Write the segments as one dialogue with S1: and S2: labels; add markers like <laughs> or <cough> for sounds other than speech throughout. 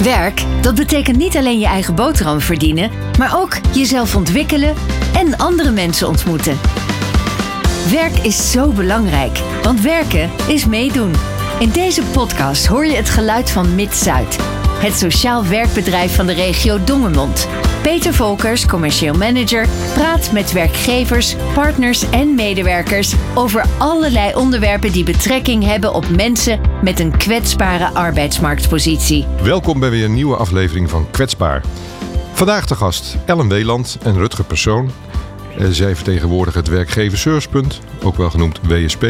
S1: Werk, dat betekent niet alleen je eigen boterham verdienen, maar ook jezelf ontwikkelen en andere mensen ontmoeten. Werk is zo belangrijk, want werken is meedoen. In deze podcast hoor je het geluid van Mid-Zuid, het sociaal werkbedrijf van de regio Dongemond. Peter Volkers, commercieel manager, praat met werkgevers, partners en medewerkers over allerlei onderwerpen die betrekking hebben op mensen met een kwetsbare arbeidsmarktpositie.
S2: Welkom bij weer een nieuwe aflevering van Kwetsbaar. Vandaag de gast Ellen Weeland en Rutger Persoon. Eh, Zij vertegenwoordigen het werkgeverservicepunt, ook wel genoemd WSP.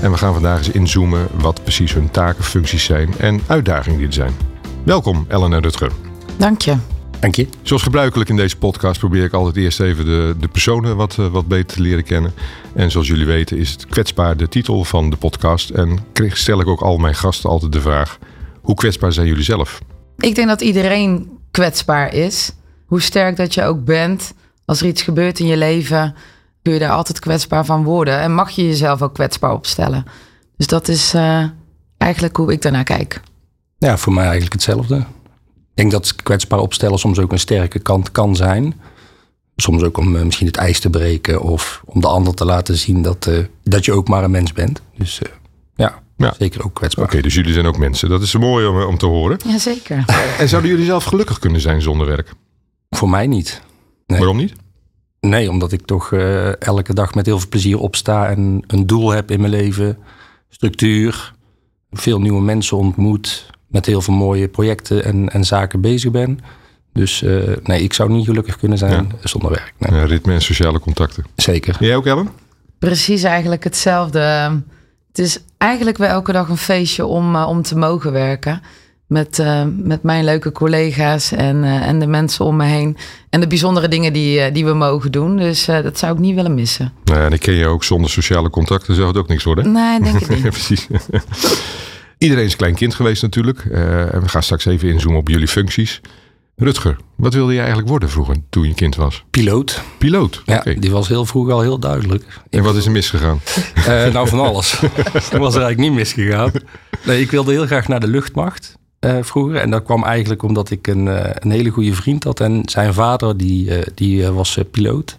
S2: En we gaan vandaag eens inzoomen wat precies hun taken, functies zijn en uitdagingen die er zijn. Welkom Ellen en Rutger.
S3: Dank je.
S4: Dank je.
S2: Zoals gebruikelijk in deze podcast probeer ik altijd eerst even de, de personen wat, eh, wat beter te leren kennen. En zoals jullie weten is het kwetsbaar de titel van de podcast. En kreeg- stel ik ook al mijn gasten altijd de vraag, hoe kwetsbaar zijn jullie zelf?
S3: Ik denk dat iedereen kwetsbaar is. Hoe sterk dat je ook bent, als er iets gebeurt in je leven, kun je daar altijd kwetsbaar van worden. En mag je jezelf ook kwetsbaar opstellen. Dus dat is eh, eigenlijk hoe ik daarnaar kijk.
S4: Ja, voor mij eigenlijk hetzelfde. Ik denk dat kwetsbaar opstellen soms ook een sterke kant kan zijn. Soms ook om eh, misschien het ijs te breken of om de ander te laten zien dat, eh, dat je ook maar een mens bent. Dus eh, ja,
S2: Ja.
S4: zeker ook kwetsbaar.
S2: Oké, dus jullie zijn ook mensen. Dat is mooi om, om te horen.
S3: Jazeker.
S2: En zouden jullie zelf gelukkig kunnen zijn zonder werk?
S4: Voor mij niet. Nee.
S2: Waarom niet?
S4: Nee, omdat ik toch eh, elke dag met heel veel plezier opsta en een doel heb in mijn leven. Structuur, veel nieuwe mensen ontmoet, met heel veel mooie projecten en, en zaken bezig ben. Dus eh, nee, ik zou niet gelukkig kunnen zijn zonder werk. Nee,
S2: Ja, ritme en sociale contacten.
S4: Zeker.
S2: Jij ook, Ellen?
S3: Precies eigenlijk hetzelfde. Het is eigenlijk wel elke dag een feestje om, eh, om te mogen werken. Met, eh, met mijn leuke collega's en, eh, en de mensen om me heen. En de bijzondere dingen die, eh, die we mogen doen. Dus eh, dat zou ik niet willen missen.
S2: Nou ja, en ik ken je ook zonder sociale contacten zou het ook niks worden.
S3: Nee, denk ik <laughs> niet.
S2: precies. Iedereen is klein kind geweest natuurlijk. Eh, en we gaan straks even inzoomen op jullie functies. Rutger, wat wilde je eigenlijk worden vroeger toen je kind was?
S4: Piloot.
S2: Piloot.
S4: Ja, die was heel vroeg al heel duidelijk.
S2: En wat is er misgegaan?
S4: Eh, nou, van alles. dat <laughs> was er eigenlijk niet misgegaan. Nee, ik wilde heel graag naar de luchtmacht eh, vroeger. En dat kwam eigenlijk omdat ik een, een hele goede vriend had. En zijn vader, die, die was piloot.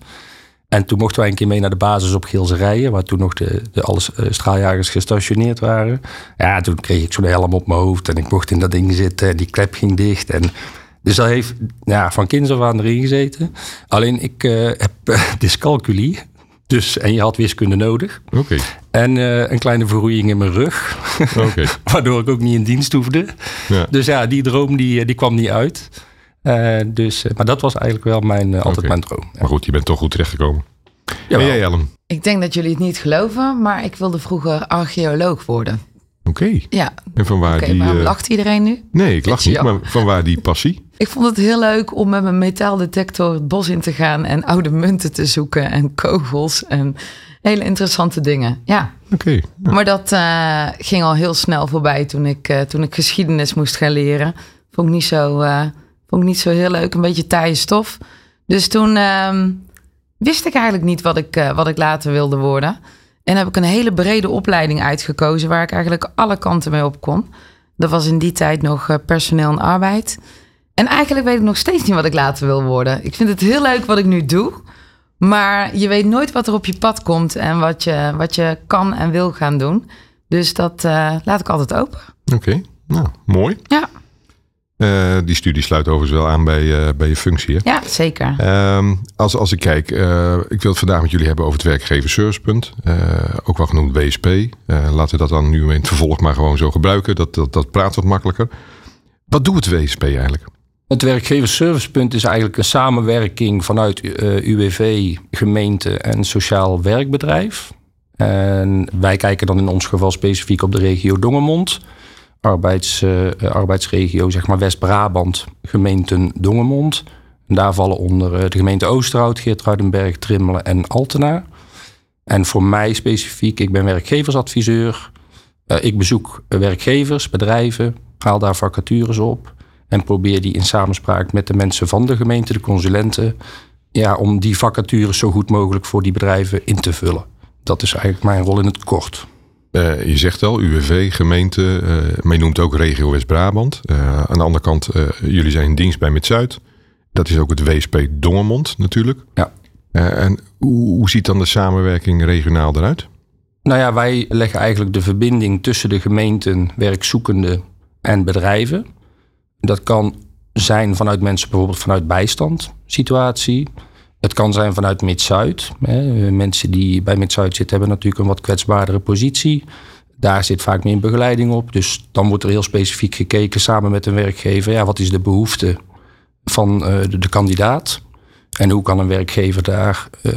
S4: En toen mochten wij een keer mee naar de basis op Geelserijen, waar toen nog de, de alle eh, straaljagers gestationeerd waren. Ja, toen kreeg ik zo'n helm op mijn hoofd en ik mocht in dat ding zitten en die klep ging dicht. En, dus dat heeft ja, van kinds af aan erin gezeten. Alleen ik eh, heb <laughs> eh, dyscalculie, dus, en je had wiskunde nodig.
S2: Oké,
S4: En eh, een kleine verroeiing in mijn rug,
S2: oké. <laughs>
S4: waardoor ik ook niet in dienst hoefde.
S2: Ja.
S4: Dus ja, die droom die, die kwam niet uit. Eh, dus, eh, maar dat was eigenlijk wel mijn, eh, altijd mijn droom. Ja.
S2: Maar goed, je bent toch goed terechtgekomen. En jij, Ellen?
S3: Ik denk dat jullie het niet geloven, maar ik wilde vroeger archeoloog worden.
S2: Oké.
S3: Ja,
S2: En van waar die...
S3: waarom
S2: eh,
S3: lacht iedereen nu?
S2: Nee, ik lach niet,
S3: Ja.
S2: maar van waar die passie?
S3: Ik vond het heel leuk om met mijn metaaldetector het bos in te gaan en oude munten te zoeken en kogels en hele interessante dingen. Ja,
S2: Oké.
S3: maar dat eh, ging al heel snel voorbij toen ik, eh, toen ik geschiedenis moest gaan leren. Vond ik niet zo, eh, vond ik niet zo heel leuk, een beetje taaie stof. Dus toen ehm, wist ik eigenlijk niet wat ik, eh, wat ik later wilde worden. En heb ik een hele brede opleiding uitgekozen waar ik eigenlijk alle kanten mee op kon. Dat was in die tijd nog eh, personeel en arbeid. En eigenlijk weet ik nog steeds niet wat ik later wil worden. Ik vind het heel leuk wat ik nu doe. Maar je weet nooit wat er op je pad komt en wat je, wat je kan en wil gaan doen. Dus dat eh, laat ik altijd open.
S2: Oké, nou, mooi.
S3: Ja,
S2: Eh, die studie sluit overigens wel aan bij, eh, bij je functie, hè?
S3: ja zeker.
S2: Ehm, als, als ik kijk, eh, ik wil het vandaag met jullie hebben over het werkgeverservicepunt. Eh ook wel genoemd WSP. Eh, laten we dat dan nu in het vervolg maar gewoon zo gebruiken. Dat, dat, dat praat wat makkelijker. Wat doet het WSP eigenlijk?
S4: Het werkgeversservicepunt is eigenlijk een samenwerking vanuit eh, UWV, gemeente en sociaal werkbedrijf. En wij kijken dan in ons geval specifiek op de regio Dongemond. Arbeids, eh, arbeidsregio, zeg maar West-Brabant, gemeenten Dongemond. Daar vallen onder eh, de gemeente Oosterhout, Geertruidenberg, Trimmelen en Altena. En voor mij specifiek, ik ben werkgeversadviseur. Eh, ik bezoek werkgevers, bedrijven, haal daar vacatures op. En probeer die in samenspraak met de mensen van de gemeente, de consulenten, ja, om die vacatures zo goed mogelijk voor die bedrijven in te vullen. Dat is eigenlijk mijn rol in het kort.
S2: Uh, je zegt al, UWV, gemeente, uh, maar je noemt ook regio West-Brabant. Uh, aan de andere kant, jullie zijn in dienst bij Mid-Zuid. Dat is ook het WSP Dongermond natuurlijk.
S4: Ja.
S2: en hoe, hoe ziet dan de samenwerking regionaal eruit?
S4: Nou ja, wij leggen eigenlijk de verbinding tussen de gemeenten, werkzoekenden en bedrijven. Dat kan zijn vanuit mensen bijvoorbeeld vanuit bijstand situatie. Het kan zijn vanuit Mid-Zuid. Mensen die bij Mid-Zuid zitten hebben natuurlijk een wat kwetsbaardere positie. Daar zit vaak meer begeleiding op. Dus dan wordt er heel specifiek gekeken samen met een werkgever. Ja, wat is de behoefte van uh, de, de, kandidaat? En hoe kan een werkgever daar uh,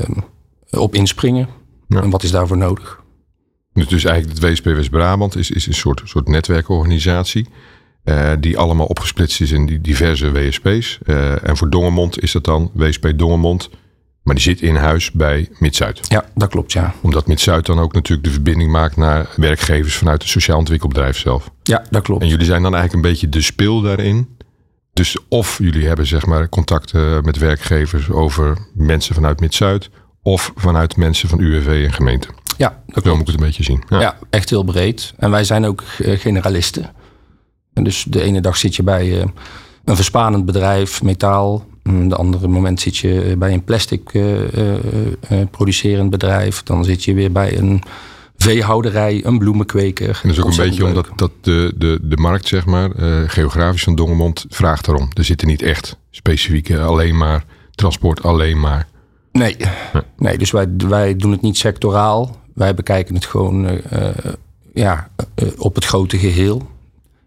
S4: op inspringen? En wat is daarvoor nodig?
S2: Dus, dus eigenlijk het WSP West-Brabant is, is een soort, soort netwerkorganisatie. Uh, die allemaal opgesplitst is in die diverse WSP's. Uh, en voor Dongermond is dat dan WSP Dongermond. Maar die zit in huis bij Mid-Zuid.
S4: Ja, dat klopt, ja.
S2: Omdat Mid-Zuid dan ook natuurlijk de verbinding maakt naar werkgevers vanuit het sociaal ontwikkelbedrijf zelf.
S4: Ja, dat klopt.
S2: En jullie zijn dan eigenlijk een beetje de speel daarin. Dus of jullie hebben zeg maar contacten met werkgevers over mensen vanuit Mid-Zuid. Of vanuit mensen van UWV en gemeente.
S4: Ja,
S2: dat Zo moet ik het een beetje zien.
S4: Ja. ja. echt heel breed. En wij zijn ook eh, generalisten. En dus de ene dag zit je bij uh, een verspanend bedrijf, metaal. De andere moment zit je bij een plastic uh, producerend bedrijf. Dan zit je weer bij een veehouderij, een bloemenkweker.
S2: En dat is ook een beetje omdat dat de, de, de markt, zeg maar, geografisch van Dongermond vraagt erom. Er zitten niet echt specifieke alleen maar transport, alleen maar.
S4: Nee, nee dus wij, wij doen het niet sectoraal. Wij bekijken het gewoon ja, op het grote geheel.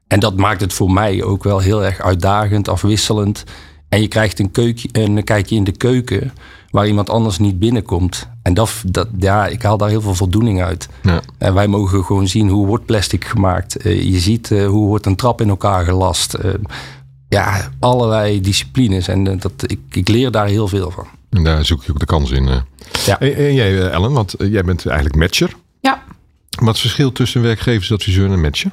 S4: En dat maakt het voor mij ook wel heel erg uitdagend, afwisselend. En je krijgt een, keukje, een kijkje in de keuken waar iemand anders niet binnenkomt. En dat, dat, ja, ik haal daar heel veel voldoening uit. Ja. En wij mogen gewoon zien hoe wordt plastic gemaakt. Uh, je ziet uh, hoe wordt een trap in elkaar gelast. Uh, ja, allerlei disciplines. En dat, ik, ik leer daar heel veel van.
S2: En daar zoek je ook de kans in. Ja. En, en jij, Ellen, want jij bent eigenlijk matcher.
S3: Ja.
S2: Wat is het verschil tussen werkgeversadviseur en matcher?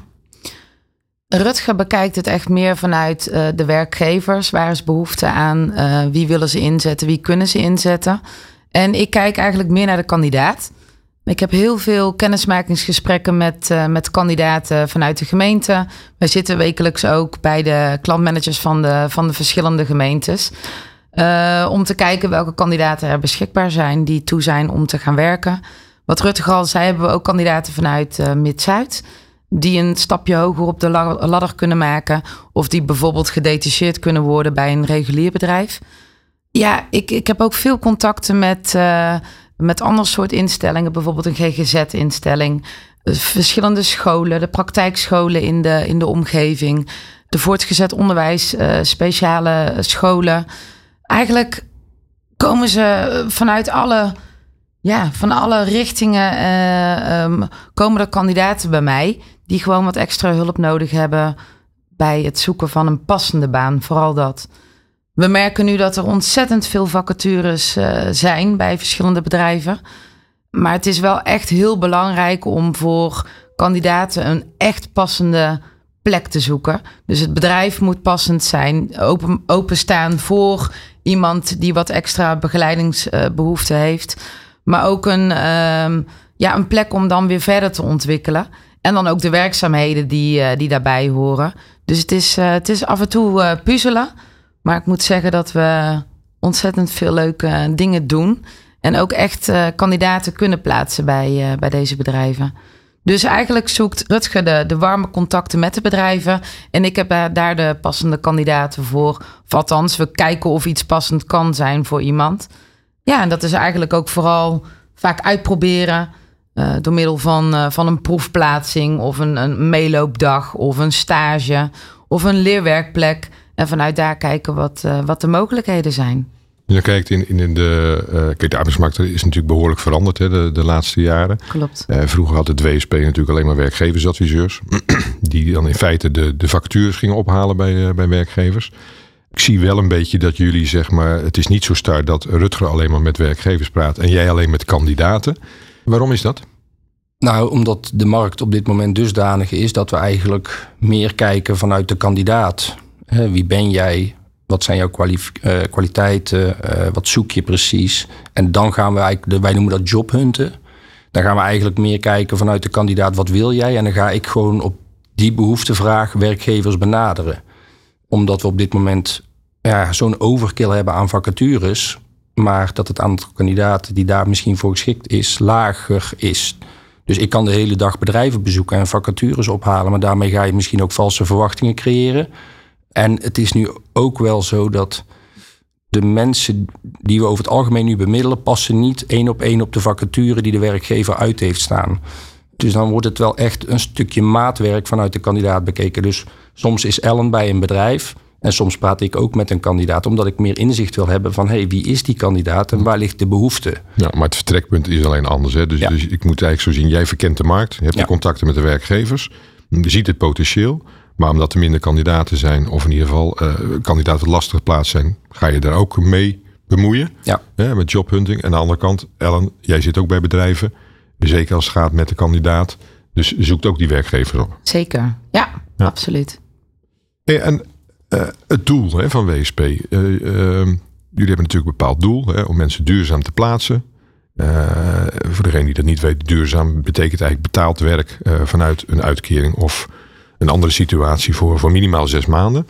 S3: Rutger bekijkt het echt meer vanuit uh, de werkgevers. Waar is behoefte aan? Uh, wie willen ze inzetten? Wie kunnen ze inzetten? En ik kijk eigenlijk meer naar de kandidaat. Ik heb heel veel kennismakingsgesprekken met, uh, met kandidaten vanuit de gemeente. Wij zitten wekelijks ook bij de klantmanagers van de, van de verschillende gemeentes. om te kijken welke kandidaten er beschikbaar zijn die toe zijn om te gaan werken. Wat Rutger al zei, hebben we ook kandidaten vanuit Mid-Zuid die een stapje hoger op de ladder kunnen maken. Of die bijvoorbeeld gedetacheerd kunnen worden bij een regulier bedrijf. Ja, ik, ik heb ook veel contacten met, uh, met ander soort instellingen. Bijvoorbeeld een GGZ-instelling. Eh, verschillende scholen, de praktijkscholen in de, in de omgeving. De voortgezet onderwijs, uh, speciale scholen. Eigenlijk komen ze vanuit alle ja, van alle richtingen um, komen er kandidaten bij mij die gewoon wat extra hulp nodig hebben bij het zoeken van een passende baan. Vooral dat. We merken nu dat er ontzettend veel vacatures uh, zijn bij verschillende bedrijven. Maar het is wel echt heel belangrijk om voor kandidaten een echt passende plek te zoeken. Dus het bedrijf moet passend zijn, open, openstaan voor iemand die wat extra begeleidingsbehoefte heeft. Maar ook een, uh, ja, een plek om dan weer verder te ontwikkelen. En dan ook de werkzaamheden die, uh, die daarbij horen. Dus het is, uh, het is af en toe uh, puzzelen. Maar ik moet zeggen dat we ontzettend veel leuke dingen doen. En ook echt kandidaten kunnen plaatsen bij, bij deze bedrijven. Dus eigenlijk zoekt Rutger de, de warme contacten met de bedrijven. En ik heb daar de passende kandidaten voor. Of althans, we kijken of iets passend kan zijn voor iemand. Ja, en dat is eigenlijk ook vooral vaak uitproberen. Uh, door middel van, uh, van een proefplaatsing of een, een meeloopdag of een stage of een leerwerkplek. En vanuit daar kijken wat, uh, wat de mogelijkheden zijn.
S2: Je kijkt in, in de, kijk, de arbeidsmarkt is natuurlijk behoorlijk veranderd hè, de, de laatste jaren.
S3: Klopt.
S2: vroeger had het WSP natuurlijk alleen maar werkgeversadviseurs. <clears throat> die dan in feite de, de vacatures gingen ophalen bij, bij werkgevers. Ik zie wel een beetje dat jullie, zeg maar, het is niet zo start dat Rutger alleen maar met werkgevers praat en jij alleen met kandidaten. Waarom is dat?
S4: Nou, omdat de markt op dit moment dusdanig is dat we eigenlijk meer kijken vanuit de kandidaat. Wie ben jij? Wat zijn jouw eh, kwaliteiten? Eh, wat zoek je precies? En dan gaan we eigenlijk, wij noemen dat jobhunten. Dan gaan we eigenlijk meer kijken vanuit de kandidaat, wat wil jij? En dan ga ik gewoon op die behoeftevraag werkgevers benaderen. Omdat we op dit moment ja, zo'n overkill hebben aan vacatures, maar dat het aantal kandidaten die daar misschien voor geschikt is, lager is. Dus ik kan de hele dag bedrijven bezoeken en vacatures ophalen, maar daarmee ga je misschien ook valse verwachtingen creëren. En het is nu ook wel zo dat de mensen die we over het algemeen nu bemiddelen, passen niet één op één op de vacature die de werkgever uit heeft staan. Dus dan wordt het wel echt een stukje maatwerk vanuit de kandidaat bekeken. Dus soms is Ellen bij een bedrijf en soms praat ik ook met een kandidaat, omdat ik meer inzicht wil hebben van hey, wie is die kandidaat en waar ligt de behoefte?
S2: Ja, maar het vertrekpunt is alleen anders. Hè? Dus,
S4: Ja.
S2: dus ik moet eigenlijk zo zien, jij verkent de markt, je hebt
S4: Ja.
S2: de contacten met de werkgevers, je ziet het potentieel. Maar omdat er minder kandidaten zijn, of in ieder geval eh, kandidaten lastig geplaatst zijn, ga je daar ook mee bemoeien.
S4: Ja.
S2: Hè, met jobhunting. En aan de andere kant, Ellen, jij zit ook bij bedrijven. Zeker als het gaat met de kandidaat. Dus zoekt ook die werkgevers op.
S3: Zeker. Ja,
S2: Ja.
S3: absoluut.
S2: Hey, en eh, het doel hè, van WSP. eh, ehm, jullie hebben natuurlijk een bepaald doel hè, om mensen duurzaam te plaatsen. Eh, voor degene die dat niet weet, duurzaam betekent eigenlijk betaald werk vanuit een uitkering of een andere situatie voor, voor minimaal zes maanden.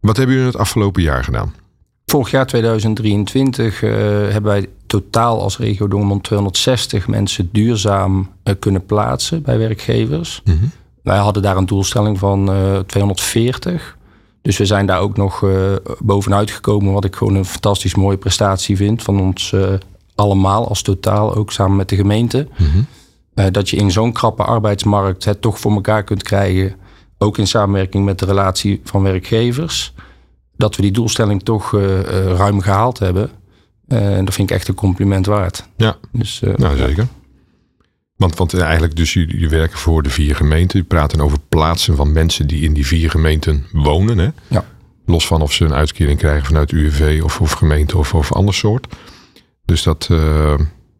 S2: Wat hebben jullie het afgelopen jaar gedaan?
S4: Vorig jaar 2023 eh, hebben wij totaal als regio Dongermond 260 mensen duurzaam kunnen plaatsen bij werkgevers. Wij hadden daar een doelstelling van eh 240. Dus we zijn daar ook nog eh, bovenuit gekomen, wat ik gewoon een fantastisch mooie prestatie vind van ons eh, allemaal als totaal, ook samen met de gemeente. Eh, dat je in zo'n krappe arbeidsmarkt het toch voor elkaar kunt krijgen, ook in samenwerking met de relatie van werkgevers, dat we die doelstelling toch ruim gehaald hebben. En dat vind ik echt een compliment waard.
S2: Ja,
S4: Dus,
S2: nou zeker. Want, want eigenlijk, dus jullie, jullie werken voor de vier gemeenten. Je praat dan over plaatsen van mensen die in die vier gemeenten wonen. Hè?
S4: Ja.
S2: Los van of ze een uitkering krijgen vanuit UWV of, of gemeente of, of ander soort. Dus dat, eh,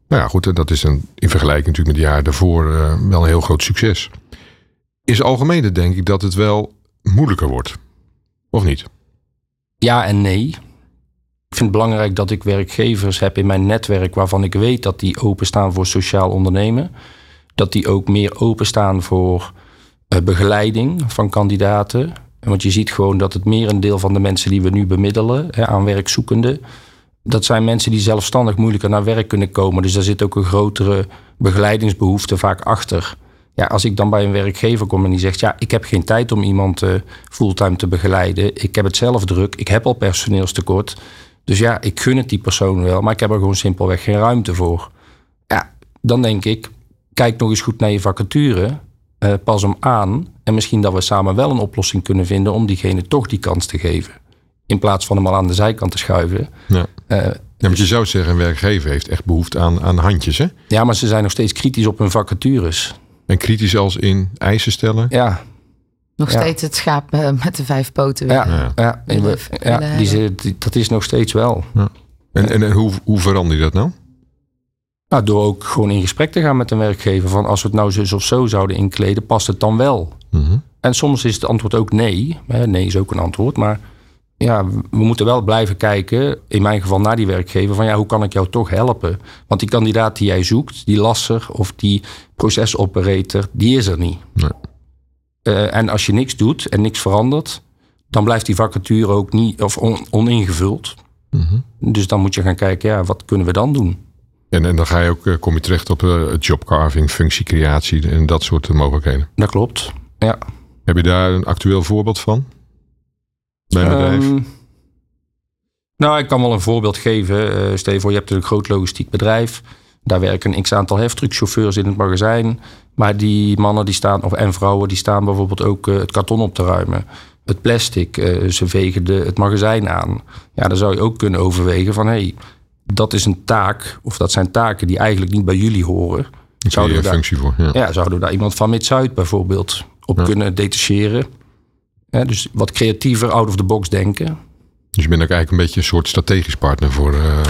S2: nou ja, goed, dat is een, in vergelijking natuurlijk met de jaren daarvoor eh, wel een heel groot succes. In zijn algemene denk ik dat het wel moeilijker wordt. Of niet?
S4: Ja en nee. Vind het belangrijk dat ik werkgevers heb in mijn netwerk waarvan ik weet dat die openstaan voor sociaal ondernemen. Dat die ook meer openstaan voor eh, begeleiding van kandidaten. Want je ziet gewoon dat het merendeel van de mensen die we nu bemiddelen hè, aan werkzoekenden, dat zijn mensen die zelfstandig moeilijker naar werk kunnen komen. Dus daar zit ook een grotere begeleidingsbehoefte vaak achter. Ja, als ik dan bij een werkgever kom en die zegt: Ja, ik heb geen tijd om iemand eh, fulltime te begeleiden. Ik heb het zelf druk. Ik heb al personeelstekort. Dus ja, ik gun het die persoon wel, maar ik heb er gewoon simpelweg geen ruimte voor. Ja, dan denk ik: kijk nog eens goed naar je vacature. eh, pas hem aan. En misschien dat we samen wel een oplossing kunnen vinden om diegene toch die kans te geven. In plaats van hem al aan de zijkant te schuiven.
S2: Ja.
S4: Eh,
S2: Ja, want je zou zeggen, een werkgever heeft echt behoefte aan, aan handjes. Hè?
S4: ja, maar ze zijn nog steeds kritisch op hun vacatures.
S2: En kritisch als in eisen stellen.
S4: Ja,
S3: Nog
S4: Ja.
S3: steeds het schaap eh, met de vijf poten. weer.
S4: ja,
S2: Ja.
S4: ja,
S3: Willen-
S4: ja
S3: willen
S4: die, die- dat is nog steeds wel.
S2: En, en, en hoe, hoe verander je dat nou?
S4: Nou, door ook gewoon in gesprek te gaan met een werkgever. Van als we het nou zus of zo zouden inkleden, past het dan wel?
S2: Mhm.
S4: En soms is het antwoord ook nee. Nee is ook een antwoord. Maar ja, we moeten wel blijven kijken, in mijn geval naar die werkgever, van ja, hoe kan ik jou toch helpen? Want die kandidaat die jij zoekt, die lasser of die procesoperator, die is er niet.
S2: Nee.
S4: Eh, en als je niks doet en niks verandert, dan blijft die vacature ook niet of on- oningevuld.
S2: Mhm.
S4: Dus dan moet je gaan kijken, ja, wat kunnen we dan doen?
S2: En, en dan ga je ook, eh, kom je terecht op eh, jobcarving, functiecreatie en dat soort mogelijkheden.
S4: Dat klopt. Ja.
S2: Heb je daar een actueel voorbeeld van? Bij een bedrijf?
S4: Ehm, nou, ik kan wel een voorbeeld geven. Stel je hebt een groot logistiek bedrijf. Daar werken een x-aantal heftruckchauffeurs in het magazijn. Maar die mannen die staan, of, en vrouwen die staan bijvoorbeeld ook eh, het karton op te ruimen. Het plastic, eh, ze vegen de, het magazijn aan. Ja, dan zou je ook kunnen overwegen van... Hey, dat is een taak, of dat zijn taken die eigenlijk niet bij jullie horen. Zouden we
S2: een
S4: daar,
S2: functie voor. Ja.
S4: ja, zouden we daar iemand van Mid-Zuid bijvoorbeeld op
S2: Ja.
S4: kunnen detacheren? Ja, dus wat creatiever, out of the box denken.
S2: Dus je bent ook eigenlijk een beetje een soort strategisch partner voor, eh,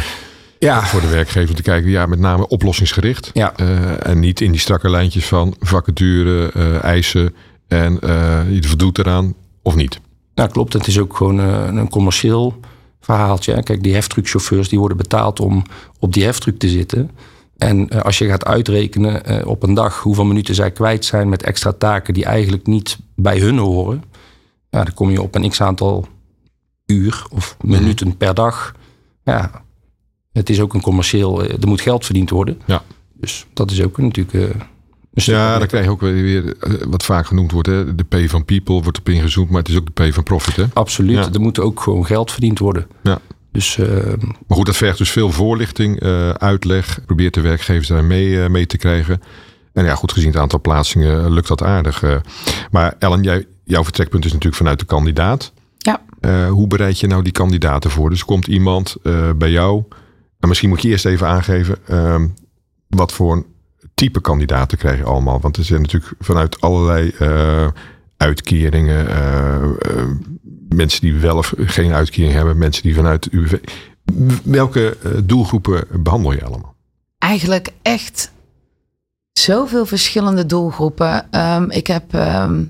S4: Ja,
S2: voor de werkgever. Te kijken, ja, met name oplossingsgericht.
S4: Ja.
S2: Eh, en niet in die strakke lijntjes van vacature, eh, eisen. En eh, je voldoet eraan of niet.
S4: Nou, klopt. Het is ook gewoon een commercieel verhaaltje. hè. Kijk, die heftruckchauffeurs die worden betaald om op die heftruck te zitten. En als je gaat uitrekenen op een dag hoeveel minuten zij kwijt zijn met extra taken die eigenlijk niet bij hun horen, ja, dan kom je op een x aantal uur of minuten per dag. Ja, het is ook een commercieel, eh, er moet geld verdiend worden.
S2: Ja.
S4: Dus dat is ook natuurlijk. eh,
S2: Ja, dan krijg je ook weer eh, wat vaak genoemd wordt. Hè? De P van people wordt op ingezoomd, maar het is ook de P van profit. Hè?
S4: Absoluut.
S2: Ja.
S4: Er moet ook gewoon geld verdiend worden.
S2: Ja.
S4: Dus
S2: Maar goed, dat vergt dus veel voorlichting, eh, uitleg. Probeert de werkgevers daar mee, eh, mee te krijgen. En ja, goed gezien het aantal plaatsingen lukt dat aardig. eh. maar Ellen, jij, jouw vertrekpunt is natuurlijk vanuit de kandidaat.
S3: Ja.
S2: Eh, hoe bereid je nou die kandidaten voor? Dus komt iemand eh, bij jou. En misschien moet je eerst even aangeven ehm, wat voor type kandidaten krijg je allemaal. Want er zijn natuurlijk vanuit allerlei eh, uitkeringen. eh, eh, mensen die wel of geen uitkering hebben. Mensen die vanuit UWV. Welke doelgroepen behandel je allemaal?
S3: eigenlijk echt zoveel verschillende doelgroepen. Ehm, ik heb ehm,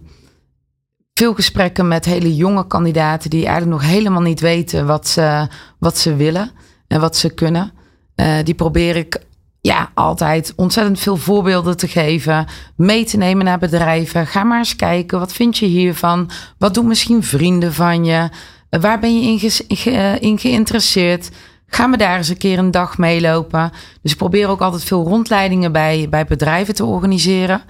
S3: veel gesprekken met hele jonge kandidaten die eigenlijk nog helemaal niet weten wat ze, wat ze willen en wat ze kunnen. Eh, die probeer ik ja, altijd ontzettend veel voorbeelden te geven, mee te nemen naar bedrijven. Ga maar eens kijken, wat vind je hiervan? Wat doen misschien vrienden van je? Eh, waar ben je in, eh, in geïnteresseerd? Ga me daar eens een keer een dag meelopen. Dus ik probeer ook altijd veel rondleidingen bij, bij bedrijven te organiseren.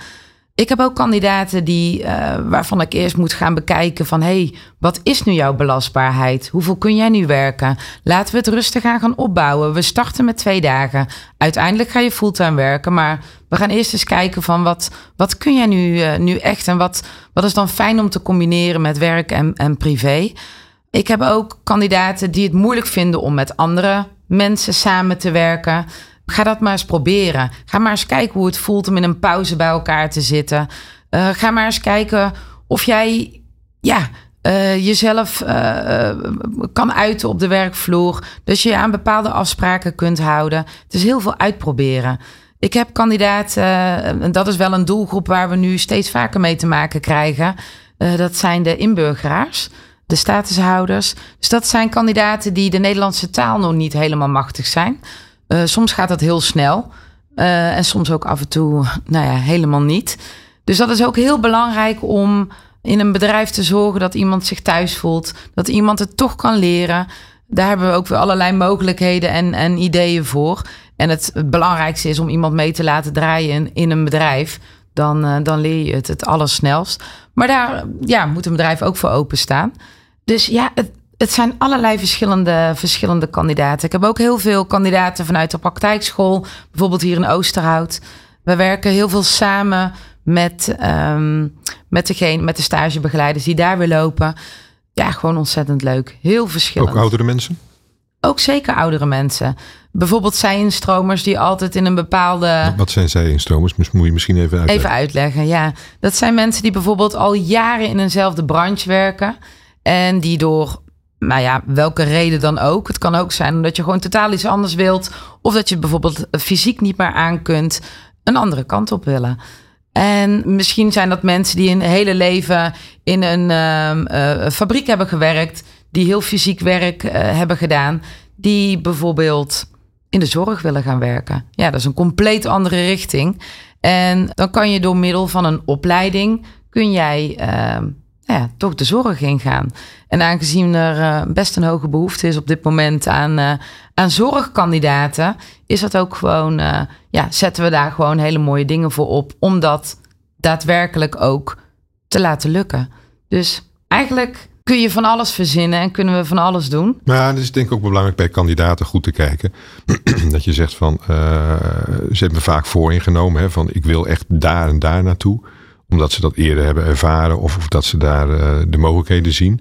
S3: Ik heb ook kandidaten die, eh, waarvan ik eerst moet gaan bekijken van... hé, hey, wat is nu jouw belastbaarheid? Hoeveel kun jij nu werken? Laten we het rustig aan gaan opbouwen. We starten met twee dagen. Uiteindelijk ga je fulltime werken, maar we gaan eerst eens kijken van... wat, wat kun jij nu, eh, nu echt en wat, wat is dan fijn om te combineren met werk en, en privé? Ik heb ook kandidaten die het moeilijk vinden om met andere mensen samen te werken. Ga dat maar eens proberen. Ga maar eens kijken hoe het voelt om in een pauze bij elkaar te zitten. Eh, ga maar eens kijken of jij ja, eh, jezelf eh, kan uiten op de werkvloer. Dus je aan bepaalde afspraken kunt houden. Het is heel veel uitproberen. Ik heb kandidaten, en dat is wel een doelgroep waar we nu steeds vaker mee te maken krijgen. Dat zijn de inburgeraars de statushouders. Dus dat zijn kandidaten die de Nederlandse taal nog niet helemaal machtig zijn. Eh, soms gaat dat heel snel. eh, en soms ook af en toe, nou ja, helemaal niet. Dus dat is ook heel belangrijk om in een bedrijf te zorgen dat iemand zich thuis voelt. Dat iemand het toch kan leren. Daar hebben we ook weer allerlei mogelijkheden en, en ideeën voor. En het, belangrijkste is om iemand mee te laten draaien in, in een bedrijf. Dan, eh, dan leer je het het allersnelst. Maar daar ja, moet een bedrijf ook voor openstaan. Dus ja, het, het zijn allerlei verschillende, verschillende kandidaten. Ik heb ook heel veel kandidaten vanuit de praktijkschool. Bijvoorbeeld hier in Oosterhout. We werken heel veel samen met, ehm, met, degene, met de stagebegeleiders die daar weer lopen. Ja, gewoon ontzettend leuk. Heel verschillend.
S2: Ook oudere mensen?
S3: Ook zeker oudere mensen. Bijvoorbeeld zijinstromers die altijd in een bepaalde...
S2: Wat zijn zij instromers? Moet je misschien even uitleggen.
S3: Even uitleggen, ja. Dat zijn mensen die bijvoorbeeld al jaren in eenzelfde branche werken. En die door, nou ja, welke reden dan ook. Het kan ook zijn omdat je gewoon totaal iets anders wilt. Of dat je bijvoorbeeld fysiek niet meer aan kunt. Een andere kant op willen. En misschien zijn dat mensen die een hele leven in een ehm, eh, fabriek hebben gewerkt. Die heel fysiek werk eh, hebben gedaan. Die bijvoorbeeld in de zorg willen gaan werken. Ja, dat is een compleet andere richting. En dan kan je door middel van een opleiding, kun jij ehm, nou ja, toch de zorg ingaan. En aangezien er eh, best een hoge behoefte is op dit moment aan, eh, aan zorgkandidaten, is dat ook gewoon, eh, ja, zetten we daar gewoon hele mooie dingen voor op, om dat daadwerkelijk ook te laten lukken. Dus eigenlijk kun je van alles verzinnen en kunnen we van alles doen.
S2: Maar het is denk ik ook belangrijk bij kandidaten goed te kijken. <clears throat> dat je zegt van, ze hebben me vaak vooringenomen. Hè, van ik wil echt daar en daar naartoe. Omdat ze dat eerder hebben ervaren. Of, of dat ze daar eh, de mogelijkheden zien.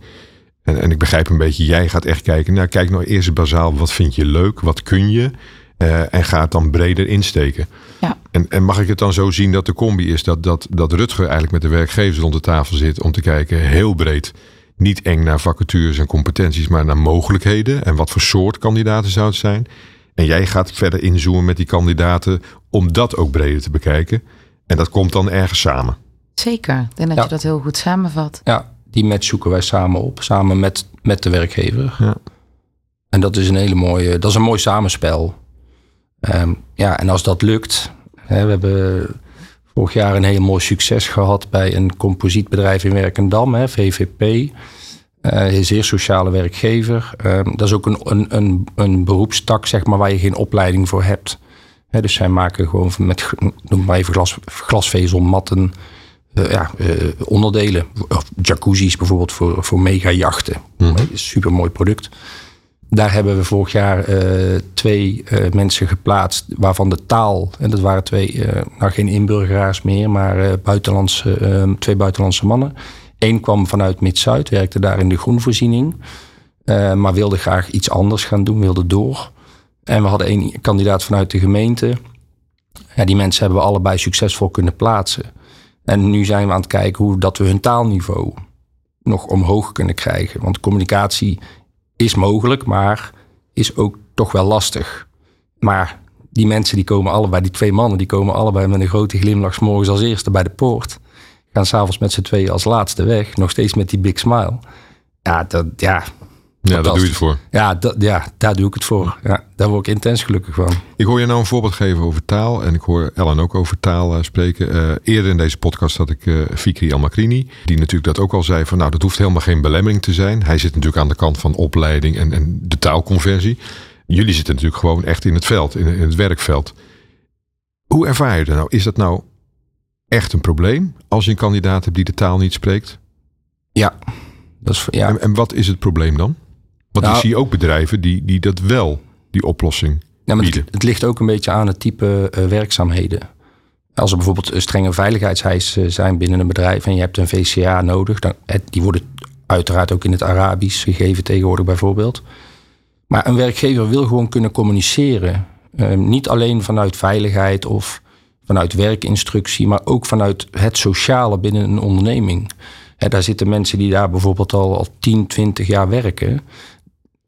S2: En, en ik begrijp een beetje, jij gaat echt kijken. Nou, kijk nou eerst bazaal, wat vind je leuk? Wat kun je? Eh, en ga het dan breder insteken.
S3: Ja.
S2: En, en mag ik het dan zo zien dat de combi is dat, dat, dat Rutger eigenlijk met de werkgevers rond de tafel zit om te kijken heel breed. Niet eng naar vacatures en competenties, maar naar mogelijkheden. En wat voor soort kandidaten zou het zijn. En jij gaat verder inzoomen met die kandidaten om dat ook breder te bekijken. En dat komt dan ergens samen.
S3: Zeker. Ik denk dat
S4: Ja.
S3: je dat heel goed samenvat.
S4: Ja, die match zoeken wij samen op, samen met, met de werkgever.
S2: Ja.
S4: En dat is een hele mooie, dat is een mooi samenspel. Ehm, ja, en als dat lukt, hè, we hebben vorig jaar een heel mooi succes gehad bij een composietbedrijf in Werkendam, hè, VVP. Uh, een zeer sociale werkgever. Ehm, dat is ook een, een, een, een beroepstak, zeg maar, waar je geen opleiding voor hebt. Hè, dus zij maken gewoon met, noem maar even glas, glasvezelmatten, uh, ja, uh, onderdelen. Of jacuzzi's bijvoorbeeld voor, voor mega jachten. Mm. Super mooi product. Daar hebben we vorig jaar uh, twee mensen geplaatst, waarvan de taal, en dat waren twee, nou geen inburgeraars meer, maar buitenlandse, ehm, twee buitenlandse mannen. Eén kwam vanuit Mid-Zuid, werkte daar in de groenvoorziening, maar wilde graag iets anders gaan doen, wilde door. En we hadden één kandidaat vanuit de gemeente. Ja, die mensen hebben we allebei succesvol kunnen plaatsen. En nu zijn we aan het kijken hoe dat we hun taalniveau nog omhoog kunnen krijgen. Want communicatie is mogelijk, maar is ook toch wel lastig. Maar die mensen die komen allebei, die twee mannen, die komen allebei met een grote glimlach morgens als eerste bij de poort. Gaan s'avonds met z'n tweeën als laatste weg. Nog steeds met die big smile. Ja, dat, ja,
S2: ja, daar doe je het voor.
S4: Ja, ja, daar doe ik het voor. Ja, daar word ik intens gelukkig van.
S2: Ik hoor je nou een voorbeeld geven over taal. En ik hoor Ellen ook over taal uh, spreken. Uh, eerder in deze podcast had ik uh, Fikri Almakrini. Die natuurlijk dat ook al zei van nou dat hoeft helemaal geen belemmering te zijn. Hij zit natuurlijk aan de kant van opleiding en, en de taalconversie. Jullie zitten natuurlijk gewoon echt in het veld, in, in het werkveld. Hoe ervaar je dat nou? Is dat nou echt een probleem als je een kandidaat hebt die de taal niet spreekt?
S4: Ja. Dat is, ja.
S2: En, en wat is het probleem dan? Want nou, ik zie ook bedrijven die, die dat wel, die oplossing
S4: ja, maar het, het, ligt ook een beetje aan het type uh, werkzaamheden. Als er bijvoorbeeld strenge veiligheidseisen zijn binnen een bedrijf en je hebt een VCA nodig, dan, die worden uiteraard ook in het Arabisch gegeven tegenwoordig bijvoorbeeld. Maar een werkgever wil gewoon kunnen communiceren. Uh, niet alleen vanuit veiligheid of vanuit werkinstructie, maar ook vanuit het sociale binnen een onderneming. He, daar zitten mensen die daar bijvoorbeeld al, al 10, 20 jaar werken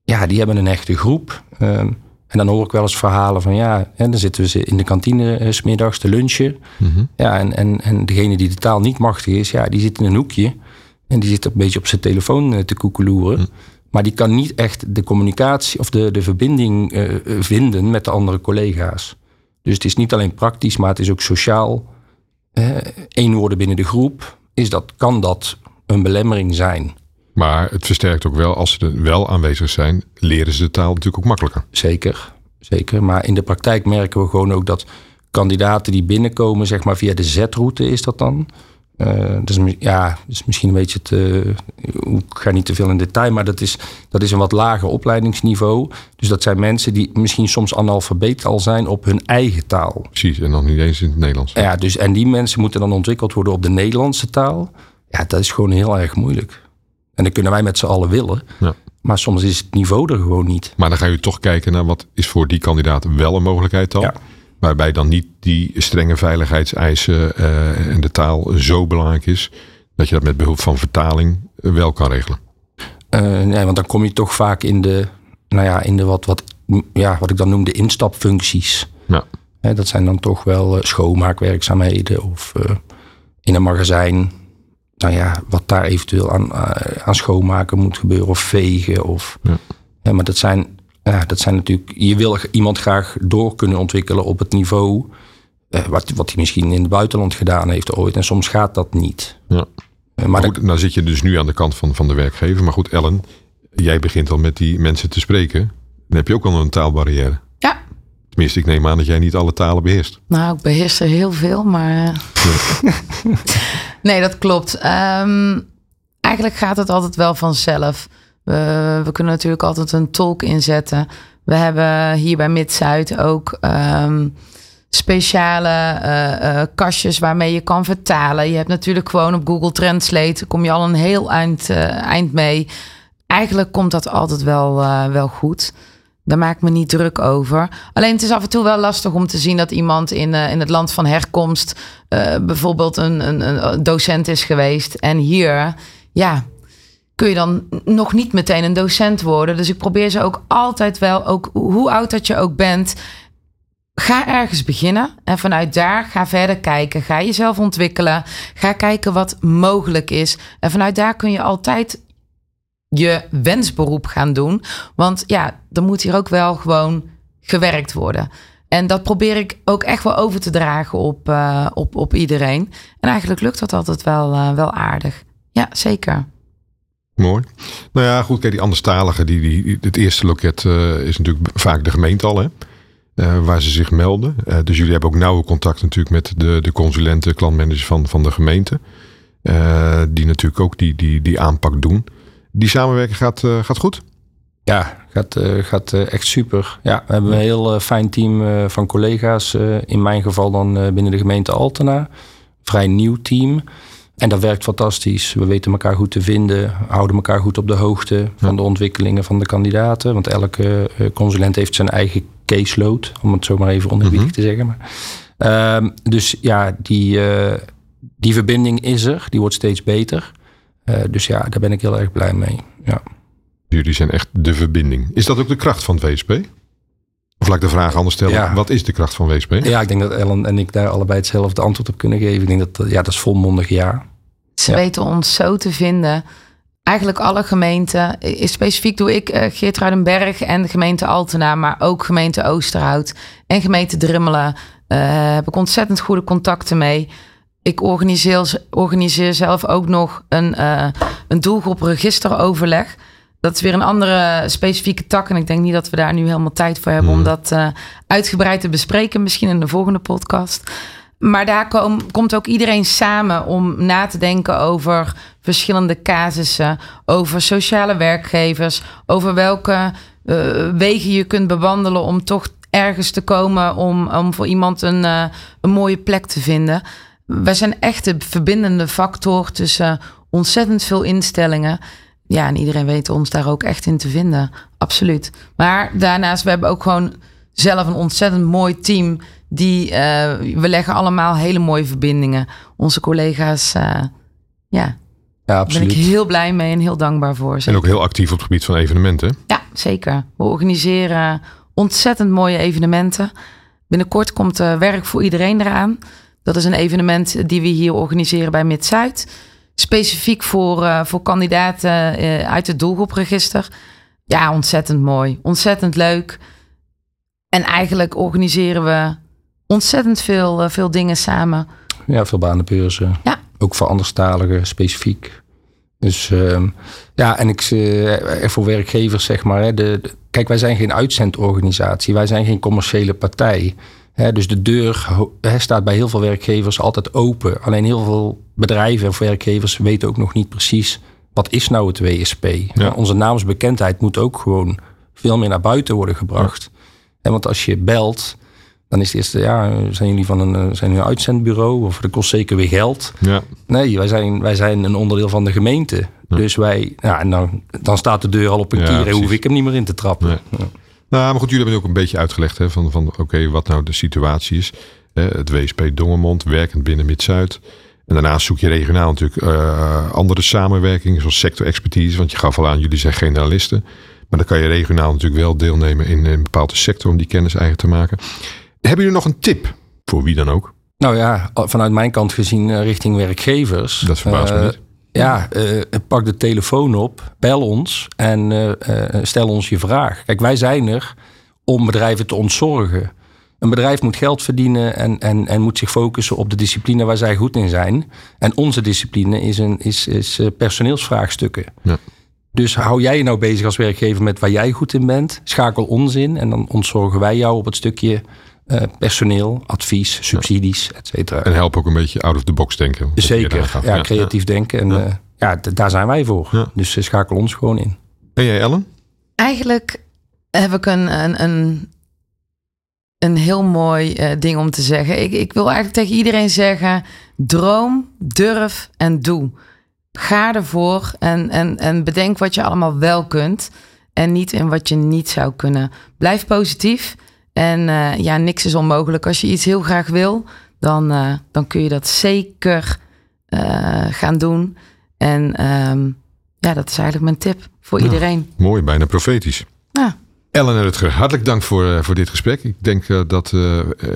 S4: ja, die hebben een echte groep. Um, en dan hoor ik wel eens verhalen van ja, en dan zitten we in de kantine uh, smiddags te lunchen. Mm -hmm. Ja, en, en, en degene die de taal niet machtig is, ja, die zit in een hoekje. En die zit een beetje op zijn telefoon uh, te koekeloeren. Mm. Maar die kan niet echt de communicatie of de, de verbinding uh, vinden met de andere collega's. Dus het is niet alleen praktisch, maar het is ook sociaal. één worden binnen de groep, is dat, kan dat een belemmering zijn.
S2: Maar het versterkt ook wel, als ze er wel aanwezig zijn, leren ze de taal natuurlijk ook makkelijker.
S4: Zeker, zeker. Maar in de praktijk merken we gewoon ook dat kandidaten die binnenkomen, zeg maar via de Z-route is dat dan. Uh, dus, ja, dat is misschien een beetje te. Ik ga niet te veel in detail, maar dat is, dat is een wat lager opleidingsniveau. Dus dat zijn mensen die misschien soms analfabeet al zijn op hun eigen taal.
S2: Precies, en nog niet eens in het Nederlands.
S4: Ja, dus, en die mensen moeten dan ontwikkeld worden op de Nederlandse taal. Ja, dat is gewoon heel erg moeilijk. En dat kunnen wij met z'n allen willen. Ja. Maar soms is het niveau er gewoon niet.
S2: Maar dan ga je toch kijken naar wat is voor die kandidaat wel een mogelijkheid dan. Ja. Waarbij dan niet die strenge veiligheidseisen uh, en de taal zo belangrijk is. Dat je dat met behulp van vertaling wel kan regelen.
S4: Uh, nee, want dan kom je toch vaak in de, nou ja, in de wat, wat, ja, wat ik dan noem de instapfuncties. Ja. He, dat zijn dan toch wel schoonmaakwerkzaamheden of in een magazijn nou ja, wat daar eventueel aan, uh, aan schoonmaken moet gebeuren of vegen. Of, ja. ja maar dat zijn, ja, dat zijn natuurlijk. Je wil iemand graag door kunnen ontwikkelen op het niveau. Uh, wat, wat hij misschien in het buitenland gedaan heeft ooit. En soms gaat dat niet. Ja.
S2: Uh, maar, goed, nou zit je dus nu aan de kant van, van de werkgever. Maar goed, Ellen, jij begint al met die mensen te spreken. Dan heb je ook al een taalbarrière. Tenminste, ik neem aan dat jij niet alle talen beheerst.
S3: Nou, ik beheers er heel veel, maar. <laughs> Nee, dat klopt. Um, eigenlijk gaat het altijd wel vanzelf. We, we, kunnen natuurlijk altijd een tolk inzetten. We hebben hier bij Mid-Zuid ook um, speciale uh, uh, kastjes waarmee je kan vertalen. Je hebt natuurlijk gewoon op Google Translate, kom je al een heel eind, uh, eind mee. Eigenlijk komt dat altijd wel, wel goed. Daar maak me niet druk over. Alleen het is af en toe wel lastig om te zien dat iemand in, uh, in het land van herkomst uh, bijvoorbeeld een, een, een, docent is geweest. En hier, ja, kun je dan nog niet meteen een docent worden. Dus ik probeer ze ook altijd wel, ook hoe oud dat je ook bent. Ga ergens beginnen en vanuit daar ga verder kijken. Ga jezelf ontwikkelen. Ga kijken wat mogelijk is. En vanuit daar kun je altijd je wensberoep gaan doen. Want ja, er moet hier ook wel gewoon gewerkt worden. En dat probeer ik ook echt wel over te dragen op, uh, op, op iedereen. En eigenlijk lukt dat altijd wel, uh, wel aardig. Ja, zeker.
S2: Mooi. Nou ja, goed, kijk, die anderstaligen, die, die, het eerste loket uh, is natuurlijk vaak de gemeente al, hè? Waar ze zich melden. Dus jullie hebben ook nauwe contact natuurlijk met de, de consulenten, klantmanagers van, van de gemeente. die natuurlijk ook die, die, die aanpak doen. Die samenwerking gaat, gaat goed?
S4: Ja, gaat, gaat echt super. Ja, we hebben een heel fijn team van collega's. in mijn geval dan binnen de gemeente Altena. Vrij nieuw team. En dat werkt fantastisch. We weten elkaar goed te vinden, houden elkaar goed op de hoogte van de ontwikkelingen van de kandidaten. Want elke consulent heeft zijn eigen caseload, om het zo maar even onderbiedig mm te zeggen. Maar, uh, dus ja, die, uh, die verbinding is er, die wordt steeds beter. Uh, dus ja, daar ben ik heel erg blij mee. Ja.
S2: Jullie zijn echt de verbinding. Is dat ook de kracht van het WSP? Of laat ik de vraag anders stellen. Ja. Wat is de kracht van WSP?
S4: Ja, ik denk dat Ellen en ik daar allebei hetzelfde antwoord op kunnen geven. Ik denk dat ja, dat is volmondig ja.
S3: Ze ja. weten ons zo te vinden. Eigenlijk alle gemeenten. Specifiek doe ik uh, Geertruidenberg en de gemeente Altena. Maar ook gemeente Oosterhout en gemeente Drimmelen. Uh, heb ik ontzettend goede contacten mee. Ik organiseer, organiseer zelf ook nog een, uh, een doelgroep registeroverleg dat is weer een andere specifieke tak. En ik denk niet dat we daar nu helemaal tijd voor hebben om hmm. dat uh, uitgebreid te bespreken. Misschien in de volgende podcast. Maar daar kom, komt ook iedereen samen om na te denken over verschillende casussen, over sociale werkgevers, over welke uh, wegen je kunt bewandelen om toch ergens te komen om, om voor iemand een, uh, een mooie plek te vinden. Wij zijn echt de verbindende factor tussen ontzettend veel instellingen ja, en iedereen weet ons daar ook echt in te vinden. Absoluut. Maar daarnaast, we hebben ook gewoon zelf een ontzettend mooi team. Die, uh, we leggen allemaal hele mooie verbindingen. Onze collega's, uh, ja, ja absoluut. ben ik heel blij mee en heel dankbaar voor.
S2: Zeker. En ook heel actief op het gebied van evenementen.
S3: Ja, zeker. We organiseren ontzettend mooie evenementen. Binnenkort komt uh, Werk voor Iedereen eraan. Dat is een evenement die we hier organiseren bij Mid-Zuid specifiek voor, uh, voor kandidaten uh, uit het doelgroepregister. Ja, ontzettend mooi. Ontzettend leuk. En eigenlijk organiseren we ontzettend veel, uh, veel dingen samen.
S4: Ja, veel banenbeurzen. Ja. Ook voor anderstaligen specifiek. Dus uh, ja, en ik voor werkgevers zeg maar. Hè, de, de, kijk, wij zijn geen uitzendorganisatie. Wij zijn geen commerciële partij dus de deur staat bij heel veel werkgevers altijd open. Alleen heel veel bedrijven of werkgevers weten ook nog niet precies wat is nou het WSP. Ja. Onze naamsbekendheid moet ook gewoon veel meer naar buiten worden gebracht. Ja. want als je belt, dan is het eerste, ja, zijn jullie van een, eh, zijn jullie een uitzendbureau of dat kost zeker weer geld? Ja. Nee, wij zijn, wij zijn een onderdeel van de gemeente. Dus wij, ja, en dan, dan staat de deur al op een kier en hoef ik hem niet meer in te trappen.
S2: Nou, maar goed, jullie hebben ook een beetje uitgelegd hè, van, van oké, wat nou de situatie is. Het WSP Dongermond, werkend binnen Mid-Zuid. En daarnaast zoek je regionaal natuurlijk uh, andere samenwerkingen, zoals sector-expertise. Want je gaf al aan, jullie zijn generalisten. Maar dan kan je regionaal natuurlijk wel deelnemen in een bepaalde sector om die kennis eigen te maken. Hebben jullie nog een tip voor wie dan ook?
S4: Nou ja, vanuit mijn kant gezien uh, richting werkgevers.
S2: Dat verbaast me uh, niet.
S4: Ja, uh, pak de telefoon op, bel ons en uh, stel ons je vraag. Kijk, wij zijn er om bedrijven te ontzorgen. Een bedrijf moet geld verdienen en, en, en moet zich focussen op de discipline waar zij goed in zijn. En onze discipline is, een, is, is personeelsvraagstukken. Ja. Dus hou jij je nou bezig als werkgever met waar jij goed in bent. Schakel ons in en dan ontzorgen wij jou op het stukje uh, personeel, advies, subsidies, et cetera.
S2: En help ook een beetje out of the box denken.
S4: Zeker, ja, creatief denken. En ja, uh, ja daar zijn wij voor. Dus uh, schakel ons gewoon in.
S2: En jij Ellen?
S3: Eigenlijk heb ik een, een, een, een heel mooi ding om te zeggen. Ik, ik wil eigenlijk tegen iedereen zeggen, droom, durf en doe. Ga ervoor en, en, en bedenk wat je allemaal wel kunt. En niet in wat je niet zou kunnen. Blijf positief. En uh, ja, niks is onmogelijk. Als je iets heel graag wil, dan, uh, dan kun je dat zeker uh, gaan doen. En um, ja, dat is eigenlijk mijn tip voor nou, iedereen.
S2: Mooi, bijna profetisch.
S3: Ja.
S2: Ellen Rutger, hartelijk dank voor, voor dit gesprek. Ik denk dat,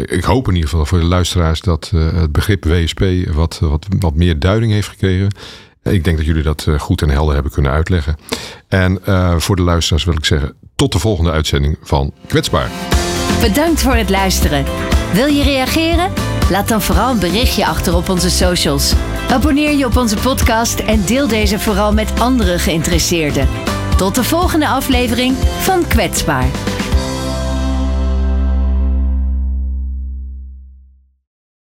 S2: ik hoop in ieder geval voor de luisteraars dat het begrip WSP wat, wat, wat meer duiding heeft gekregen. Ik denk dat jullie dat goed en helder hebben kunnen uitleggen. En voor de luisteraars wil ik zeggen, tot de volgende uitzending van Kwetsbaar.
S1: Bedankt voor het luisteren. Wil je reageren? Laat dan vooral een berichtje achter op onze socials. Abonneer je op onze podcast en deel deze vooral met andere geïnteresseerden. Tot de volgende aflevering van Kwetsbaar.